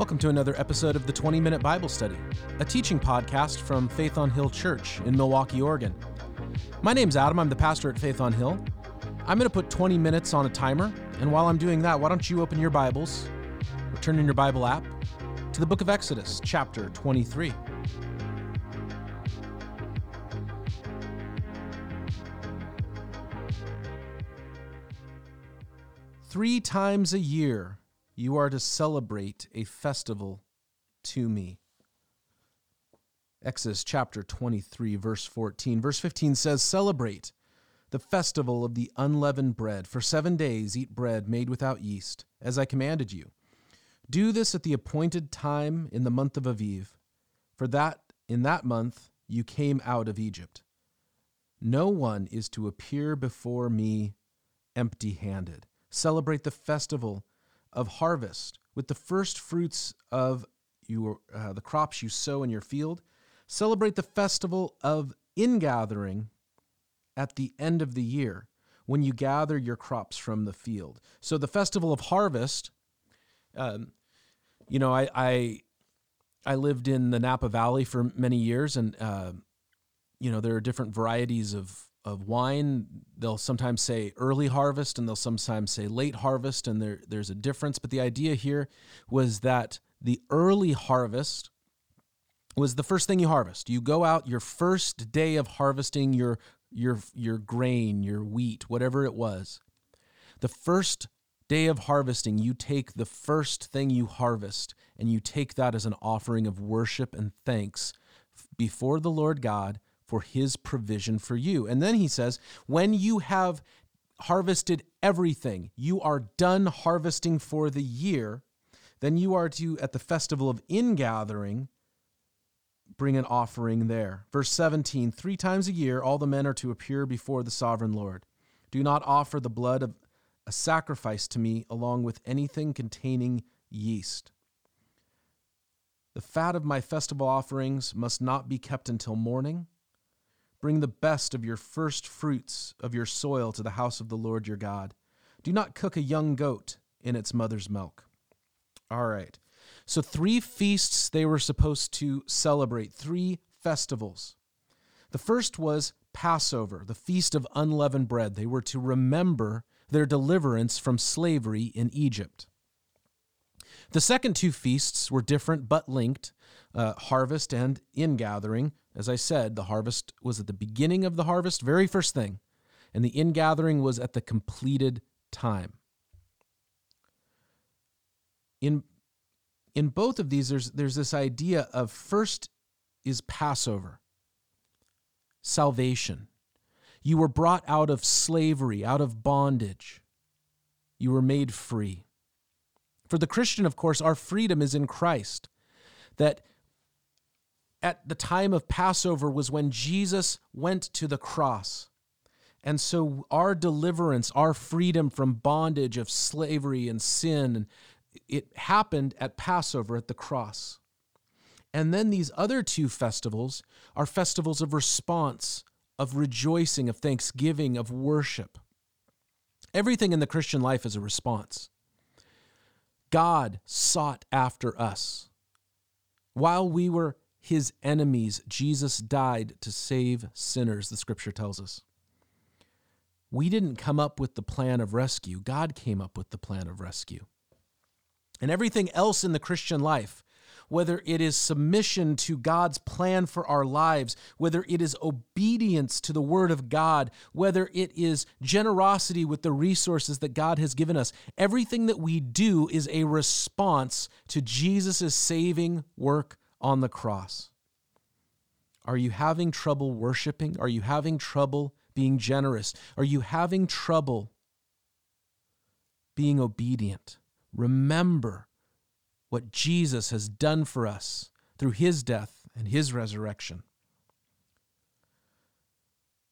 Welcome to another episode of the 20 Minute Bible Study, a teaching podcast from Faith on Hill Church in Milwaukie, Oregon. My name's Adam, I'm the pastor at Faith on Hill. I'm going to put 20 minutes on a timer, and while I'm doing that, why don't you open your Bibles, or turn in your Bible app, to the book of Exodus, chapter 23. Three times a year, you are to celebrate a festival to me. Exodus chapter 23, verse 14. Verse 15 says, Celebrate the festival of the unleavened bread. For seven days eat bread made without yeast, as I commanded you. Do this at the appointed time in the month of Aviv, for that in that month you came out of Egypt. No one is to appear before me empty handed. Celebrate the festival of harvest with the first fruits of your, uh, the crops you sow in your field. Celebrate the festival of ingathering at the end of the year when you gather your crops from the field. So the festival of harvest, um, you know, I, I, I lived in the Napa Valley for many years, and uh, you know there are different varieties of of wine. They'll sometimes say early harvest and they'll sometimes say late harvest, and there, there's a difference. But the idea here was that the early harvest was the first thing you harvest. You go out your first day of harvesting your your your grain, your wheat, whatever it was. The first day of harvesting, you take the first thing you harvest and you take that as an offering of worship and thanks before the Lord God for his provision for you. And then he says, when you have harvested everything, you are done harvesting for the year, then you are to, at the festival of ingathering, bring an offering there. Verse 17 Three times a year, all the men are to appear before the sovereign Lord. Do not offer the blood of a sacrifice to me along with anything containing yeast. The fat of my festival offerings must not be kept until morning. Bring the best of your first fruits of your soil to the house of the Lord your God. Do not cook a young goat in its mother's milk. All right. So, three feasts they were supposed to celebrate, three festivals. The first was Passover, the feast of unleavened bread. They were to remember their deliverance from slavery in Egypt. The second two feasts were different but linked uh, harvest and ingathering. As I said, the harvest was at the beginning of the harvest, very first thing, and the ingathering was at the completed time. In in both of these, there's there's this idea of first is Passover, salvation. You were brought out of slavery, out of bondage. You were made free. For the Christian, of course, our freedom is in Christ. That at the time of Passover was when Jesus went to the cross. And so our deliverance, our freedom from bondage of slavery and sin, it happened at Passover at the cross. And then these other two festivals are festivals of response, of rejoicing, of thanksgiving, of worship. Everything in the Christian life is a response. God sought after us. While we were his enemies, Jesus died to save sinners, the scripture tells us. We didn't come up with the plan of rescue, God came up with the plan of rescue. And everything else in the Christian life, whether it is submission to God's plan for our lives, whether it is obedience to the Word of God, whether it is generosity with the resources that God has given us, everything that we do is a response to Jesus' saving work on the cross? Are you having trouble worshiping? Are you having trouble being generous? Are you having trouble being obedient? Remember what Jesus has done for us through his death and his resurrection.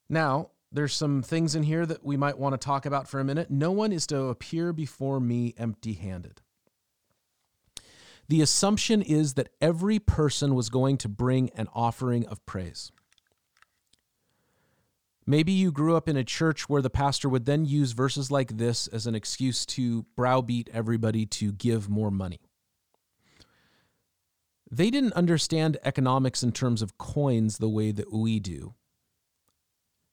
Now, there's some things in here that we might want to talk about for a minute. No one is to appear before me empty handed. The assumption is that every person was going to bring an offering of praise. Maybe you grew up in a church where the pastor would then use verses like this as an excuse to browbeat everybody to give more money. they didn't understand economics in terms of coins the way that we do.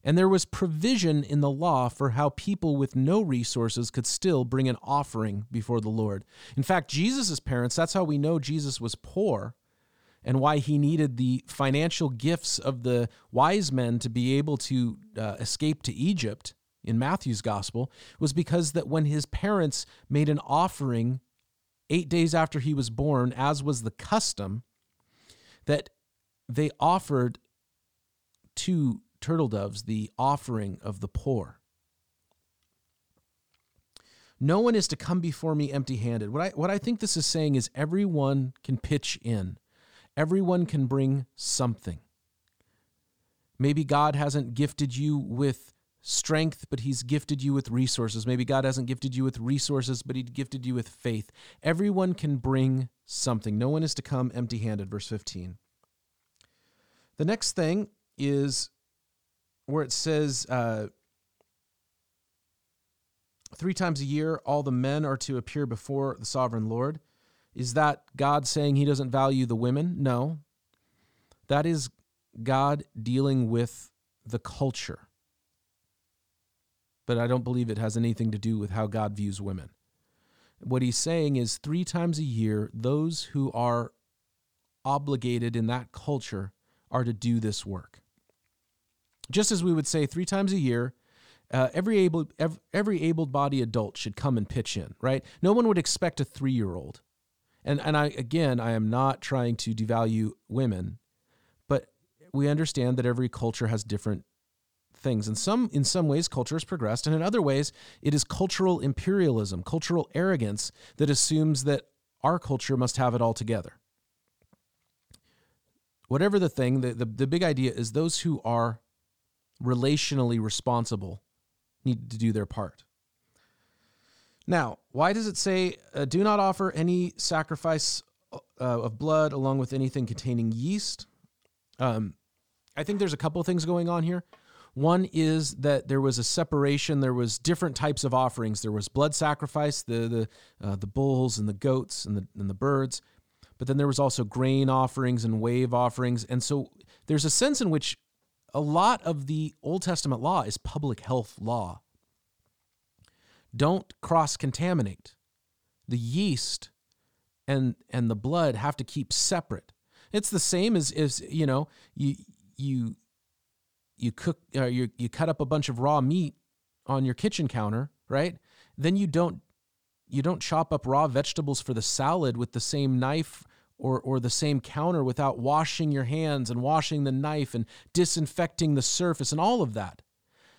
And there was provision in the law for how people with no resources could still bring an offering before the Lord. In fact, Jesus' parents, that's how we know Jesus was poor and why he needed the financial gifts of the wise men to be able to uh, escape to Egypt in Matthew's gospel was because that when his parents made an offering 8 days after he was born as was the custom that they offered to turtle doves the offering of the poor. No one is to come before me empty handed. What I, what I think this is saying is everyone can pitch in, everyone can bring something. Maybe God hasn't gifted you with strength, but He's gifted you with resources. Maybe God hasn't gifted you with resources, but He gifted you with faith. Everyone can bring something. No one is to come empty handed. Verse 15. The next thing is where it says uh, three times a year all the men are to appear before the sovereign Lord. Is that God saying he doesn't value the women? No. That is God dealing with the culture. But I don't believe it has anything to do with how God views women. What he's saying is three times a year, those who are obligated in that culture are to do this work just as we would say three times a year, uh, every able every, able-bodied adult should come and pitch in, right? No one would expect a three-year-old, and and I again I am not trying to devalue women, but we understand that every culture has different things. And some in some ways culture has progressed, and in other ways it is cultural imperialism, cultural arrogance that assumes that our culture must have it all together. Whatever the thing, the, the, the big idea is those who are relationally responsible need to do their part. Now, why does it say, uh, do not offer any sacrifice uh, of blood along with anything containing yeast? Um, I think there's a couple of things going on here. One is that there was a separation. There was different types of offerings. There was blood sacrifice, the the uh, the bulls and the goats and the and the birds, but then there was also grain offerings and wave offerings. And so there's a sense in which a lot of the Old Testament law is public health law. Don't cross contaminate. The yeast and and the blood have to keep separate. It's the same as as you know you you you cook uh, you you cut up a bunch of raw meat on your kitchen counter, right? Then you don't you don't chop up raw vegetables for the salad with the same knife or, or the same counter without washing your hands and washing the knife and disinfecting the surface and all of that.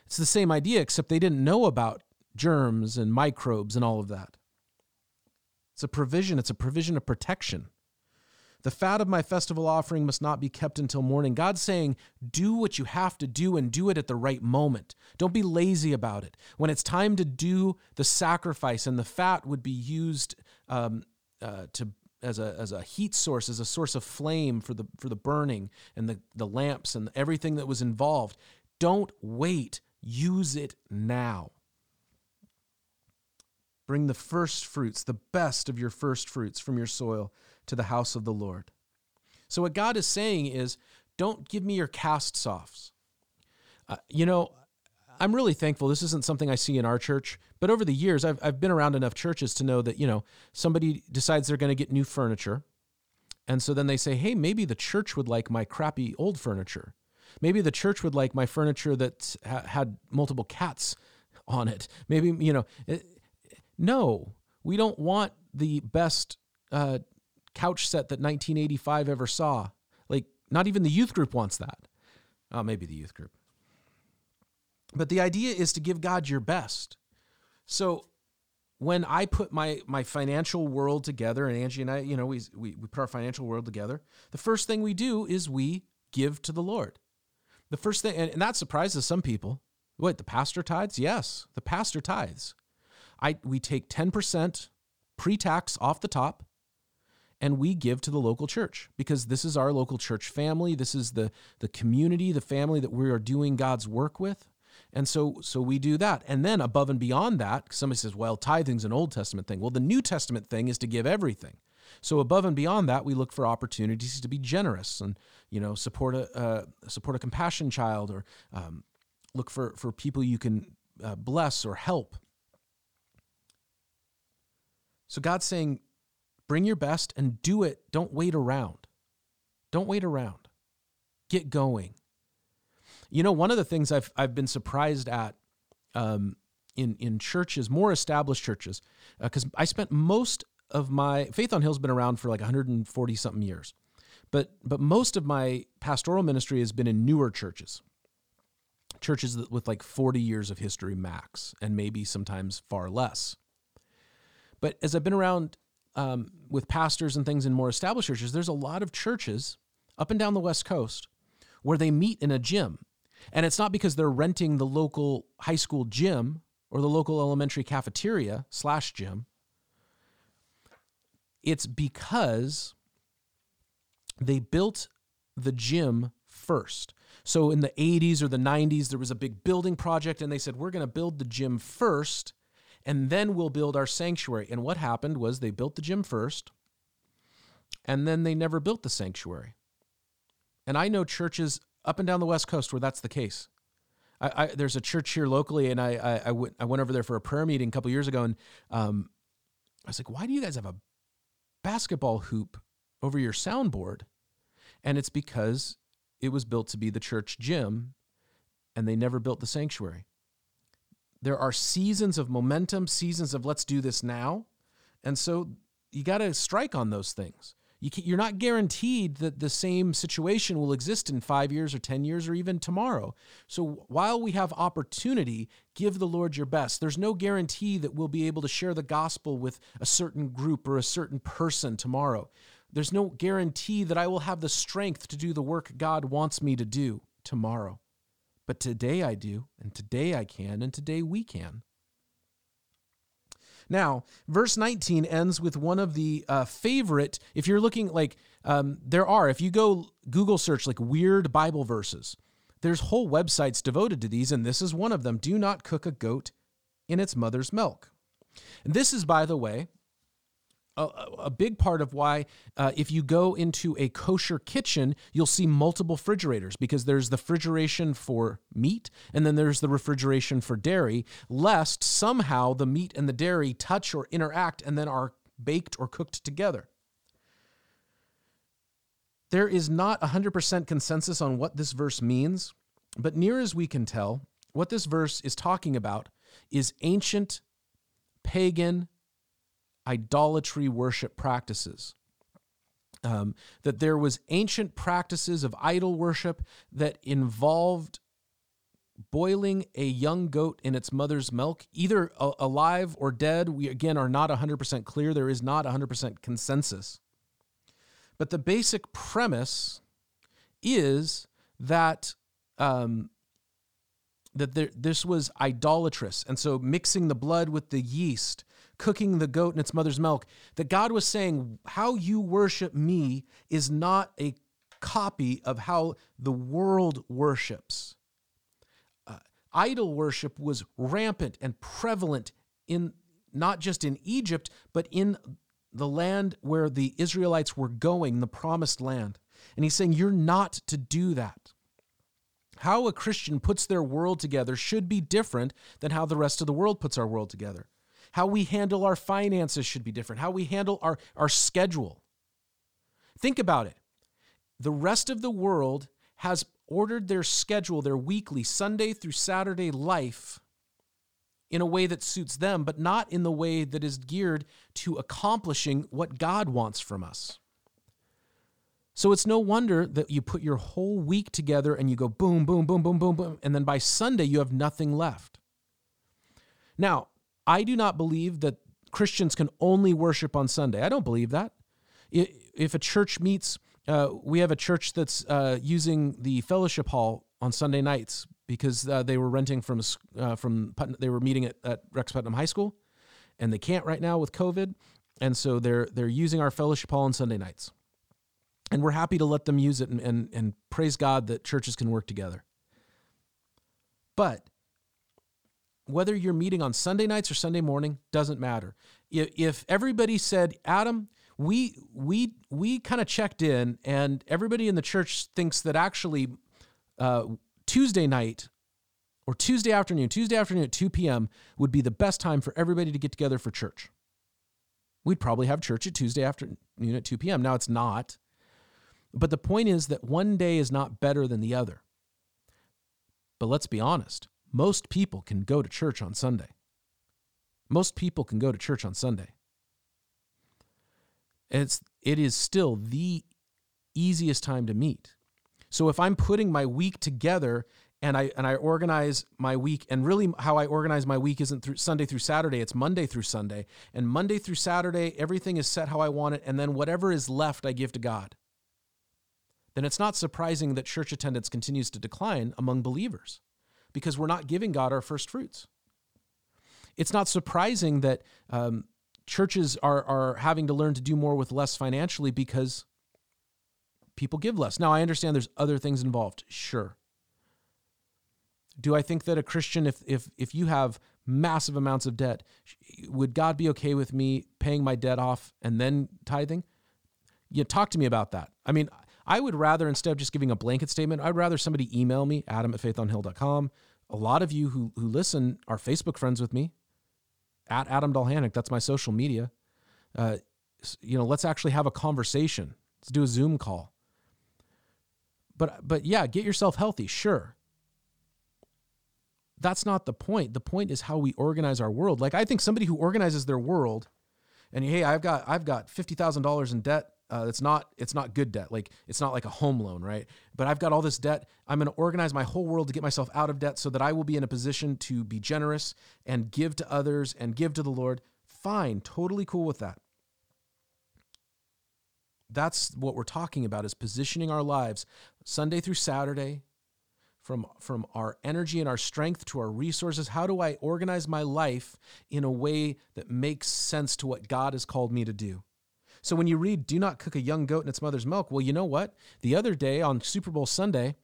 It's the same idea, except they didn't know about germs and microbes and all of that. It's a provision, it's a provision of protection. The fat of my festival offering must not be kept until morning. God's saying, do what you have to do and do it at the right moment. Don't be lazy about it. When it's time to do the sacrifice and the fat would be used um, uh, to as a as a heat source, as a source of flame for the for the burning and the, the lamps and everything that was involved. Don't wait. Use it now. Bring the first fruits, the best of your first fruits from your soil to the house of the Lord. So, what God is saying is, don't give me your cast offs. Uh, you know, I'm really thankful. This isn't something I see in our church, but over the years, I've, I've been around enough churches to know that, you know, somebody decides they're going to get new furniture. And so then they say, hey, maybe the church would like my crappy old furniture. Maybe the church would like my furniture that ha- had multiple cats on it. Maybe, you know, it, no, we don't want the best uh, couch set that 1985 ever saw. Like, not even the youth group wants that. Oh, maybe the youth group. But the idea is to give God your best. So when I put my my financial world together, and Angie and I, you know, we, we, we put our financial world together, the first thing we do is we give to the Lord. The first thing, and, and that surprises some people. What, the pastor tithes? Yes, the pastor tithes. I we take 10% pre-tax off the top and we give to the local church because this is our local church family. This is the the community, the family that we are doing God's work with. And so so we do that. And then above and beyond that, somebody says, well, tithing's an Old Testament thing. Well, the New Testament thing is to give everything. So above and beyond that, we look for opportunities to be generous and you know support a uh, support a compassion child or um, look for for people you can uh, bless or help. So God's saying, bring your best and do it. Don't wait around. Don't wait around. Get going. You know, one of the things I've I've been surprised at um, in in churches, more established churches, because uh, I spent most of my Faith on Hill's been around for like 140 something years, but but most of my pastoral ministry has been in newer churches, churches with like 40 years of history max, and maybe sometimes far less. But as I've been around um, with pastors and things in more established churches, there's a lot of churches up and down the West Coast where they meet in a gym. And it's not because they're renting the local high school gym or the local elementary cafeteria slash gym. It's because they built the gym first. So in the 80s or the 90s, there was a big building project, and they said, We're going to build the gym first, and then we'll build our sanctuary. And what happened was they built the gym first, and then they never built the sanctuary. And I know churches up and down the West Coast where that's the case. I, I, there's a church here locally, and I, I, I, went, I went over there for a prayer meeting a couple years ago, and um, I was like, "Why do you guys have a basketball hoop over your soundboard?" And it's because it was built to be the church gym, and they never built the sanctuary. There are seasons of momentum, seasons of let's do this now, and so you got to strike on those things. You are not guaranteed that the same situation will exist in five years or 10 years or even tomorrow. So while we have opportunity, give the Lord your best. There's no guarantee that we'll be able to share the gospel with a certain group or a certain person tomorrow. There's no guarantee that I will have the strength to do the work God wants me to do tomorrow. But today I do, and today I can, and today we can. Now, verse 19 ends with one of the uh, favorite, if you're looking like, um, there are, if you go Google search like weird Bible verses, there's whole websites devoted to these, and this is one of them. Do not cook a goat in its mother's milk. And this is, by the way, a, a big part of why, uh, if you go into a kosher kitchen, you'll see multiple refrigerators because there's the refrigeration for meat and then there's the refrigeration for dairy, lest somehow the meat and the dairy touch or interact and then are baked or cooked together. There is not 100% consensus on what this verse means, but near as we can tell, what this verse is talking about is ancient pagan idolatry worship practices. Um, that there was ancient practices of idol worship that involved boiling a young goat in its mother's milk, either alive or dead. We again are not 100% clear. There is not 100% consensus. But the basic premise is that um, that there, this was idolatrous, and so mixing the blood with the yeast cooking the goat in its mother's milk, that God was saying, How you worship me is not a copy of how the world worships. Uh, idol worship was rampant and prevalent in not just in Egypt, but in the land where the Israelites were going, the promised land. And he's saying, You're not to do that. How a Christian puts their world together should be different than how the rest of the world puts our world together. How we handle our finances should be different. How we handle our, our schedule. Think about it. The rest of the world has ordered their schedule, their weekly, Sunday through Saturday life in a way that suits them, but not in the way that is geared to accomplishing what God wants from us. So it's no wonder that you put your whole week together and you go boom, boom, boom, boom, boom, boom, and then by Sunday you have nothing left. Now, I do not believe that Christians can only worship on Sunday. I don't believe that. If a church meets, uh, we have a church that's uh, using the fellowship hall on Sunday nights because uh, they were renting from uh, from Putnam, they were meeting at, at Rex Putnam High School, and they can't right now with COVID, and so they're they're using our fellowship hall on Sunday nights, and we're happy to let them use it and and, and praise God that churches can work together. But whether you're meeting on Sunday nights or Sunday morning, doesn't matter. If, everybody said, Adam, we we we kind of checked in, and everybody in the church thinks that actually uh, Tuesday night or Tuesday afternoon, Tuesday afternoon at 2 p.m. would be the best time for everybody to get together for church. We'd probably have church at Tuesday afternoon at 2 p.m. Now it's not. But the point is that one day is not better than the other. But let's be honest most people can go to church on Sunday. Most people can go to church on Sunday. It's, it is still the easiest time to meet. So if I'm putting my week together and I and I organize my week and really how I organize my week isn't through Sunday through Saturday it's Monday through Sunday and Monday through Saturday everything is set how I want it and then whatever is left I give to God then it's not surprising that church attendance continues to decline among believers because we're not giving God our first fruits. It's not surprising that um, churches are, are having to learn to do more with less financially because people give less. Now, I understand there's other things involved, sure. Do I think that a Christian, if, if, if you have massive amounts of debt, would God be okay with me paying my debt off and then tithing? You talk to me about that. I mean, I would rather, instead of just giving a blanket statement, I'd rather somebody email me, adam at faithonhill.com. A lot of you who, who listen are Facebook friends with me, at Adam Dolhanick. That's my social media. Uh, you know, let's actually have a conversation. Let's do a Zoom call. But, but yeah, get yourself healthy, sure. That's not the point. The point is how we organize our world. Like I think somebody who organizes their world and hey, I've got I've got fifty thousand dollars in debt uh, it's not it's not good debt. Like it's not like a home loan, right? But I've got all this debt. I'm going to organize my whole world to get myself out of debt so that I will be in a position to be generous and give to others and give to the Lord. Fine, totally cool with that. That's what we're talking about is positioning our lives Sunday through Saturday from from our energy and our strength to our resources. How do I organize my life in a way that makes sense to what God has called me to do? So when you read, do not cook a young goat in its mother's milk, well, you know what? The other day on Super Bowl Sunday,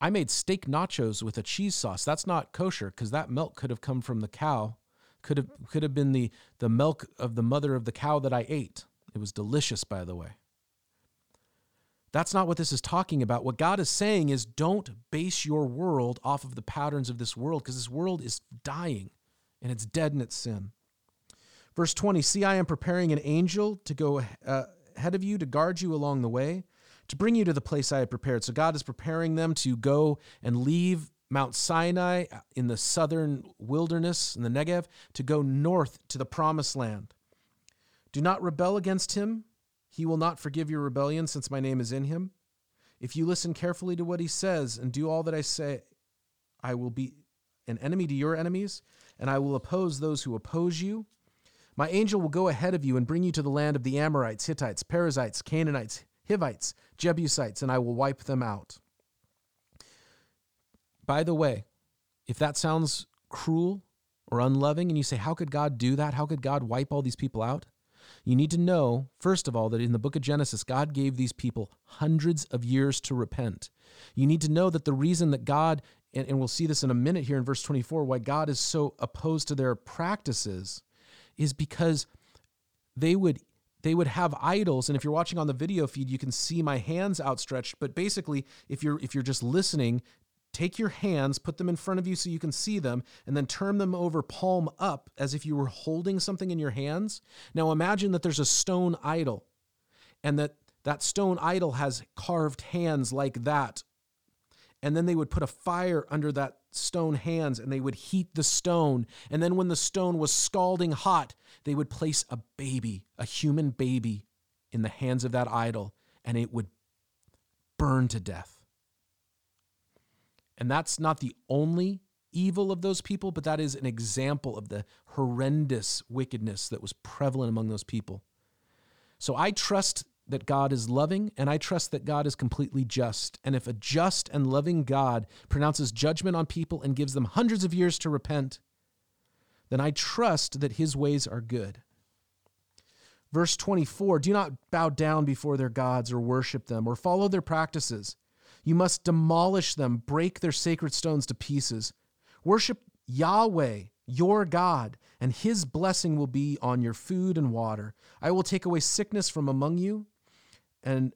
I made steak nachos with a cheese sauce. That's not kosher because that milk could have come from the cow, could have could have been the the milk of the mother of the cow that I ate. It was delicious, by the way. That's not what this is talking about. What God is saying is don't base your world off of the patterns of this world because this world is dying and it's dead in its sin. Verse 20 See, I am preparing an angel to go uh, ahead of you to guard you along the way, to bring you to the place I had prepared. So God is preparing them to go and leave Mount Sinai in the southern wilderness in the Negev to go north to the promised land. Do not rebel against him. He will not forgive your rebellion since my name is in him. If you listen carefully to what he says and do all that I say, I will be an enemy to your enemies, and I will oppose those who oppose you. My angel will go ahead of you and bring you to the land of the Amorites, Hittites, Perizzites, Canaanites, Hivites, Jebusites, and I will wipe them out. By the way, if that sounds cruel or unloving, and you say, How could God do that? How could God wipe all these people out? You need to know, first of all, that in the book of Genesis, God gave these people hundreds of years to repent. You need to know that the reason that God, and, and we'll see this in a minute here in verse 24, why God is so opposed to their practices is because they would they would have idols. And if you're watching on the video feed you can see my hands outstretched. But basically if you're if you're just listening take your hands put them in front of you so you can see them and then turn them over palm up as if you were holding something in your hands. Now imagine that there's a stone idol and that that stone idol has carved hands like that and then they would put a fire under that stone hands and they would heat the stone. And then when the stone was scalding hot, they would place a baby, a human baby, in the hands of that idol and it would burn to death. And that's not the only evil of those people, but that is an example of the horrendous wickedness that was prevalent among those people. So I trust that God is loving, and I trust that God is completely just. And if a just and loving God pronounces judgment on people and gives them hundreds of years to repent, then I trust that his ways are good. Verse 24 Do not bow down before their gods or worship them or follow their practices. You must demolish them, break their sacred stones to pieces. Worship Yahweh, your God, and his blessing will be on your food and water. I will take away sickness from among you, and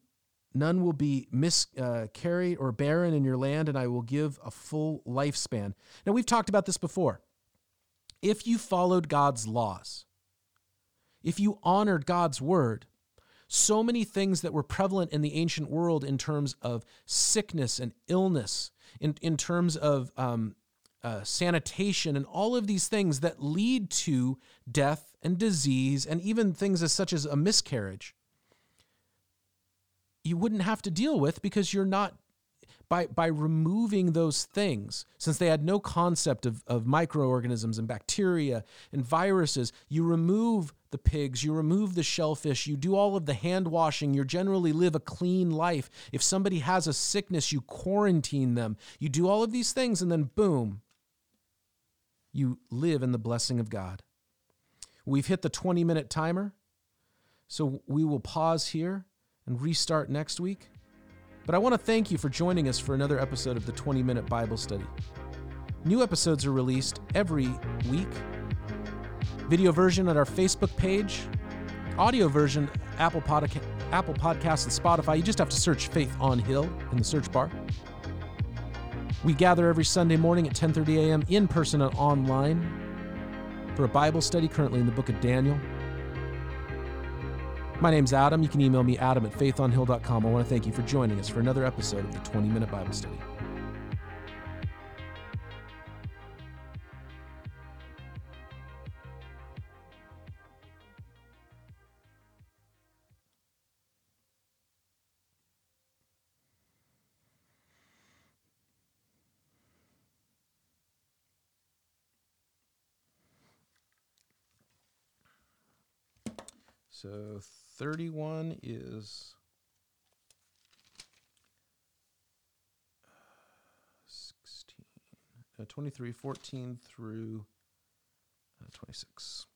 none will be miscarried uh, or barren in your land, and I will give a full lifespan. Now, we've talked about this before. If you followed God's laws, if you honored God's word, so many things that were prevalent in the ancient world in terms of sickness and illness, in, in terms of um, uh, sanitation, and all of these things that lead to death and disease, and even things as such as a miscarriage, you wouldn't have to deal with because you're not by by removing those things since they had no concept of, of microorganisms and bacteria and viruses you remove the pigs you remove the shellfish you do all of the hand washing you generally live a clean life. If somebody has a sickness you quarantine them. You do all of these things and then boom you live in the blessing of god. We've hit the 20 minute timer so we will pause here and restart next week but I want to thank you for joining us for another episode of the 20 Minute Bible Study. New episodes are released every week. Video version at our Facebook page, audio version Apple Podca- Apple Podcasts and Spotify. You just have to search Faith on Hill in the search bar. We gather every Sunday morning at 10:30 a.m. in person and online for a Bible study currently in the book of Daniel. My name's Adam. You can email me, adam at faithonhill.com. I want to thank you for joining us for another episode of the 20 Minute Bible Study. So 31 is 16, uh, 23, 14 through uh, 26.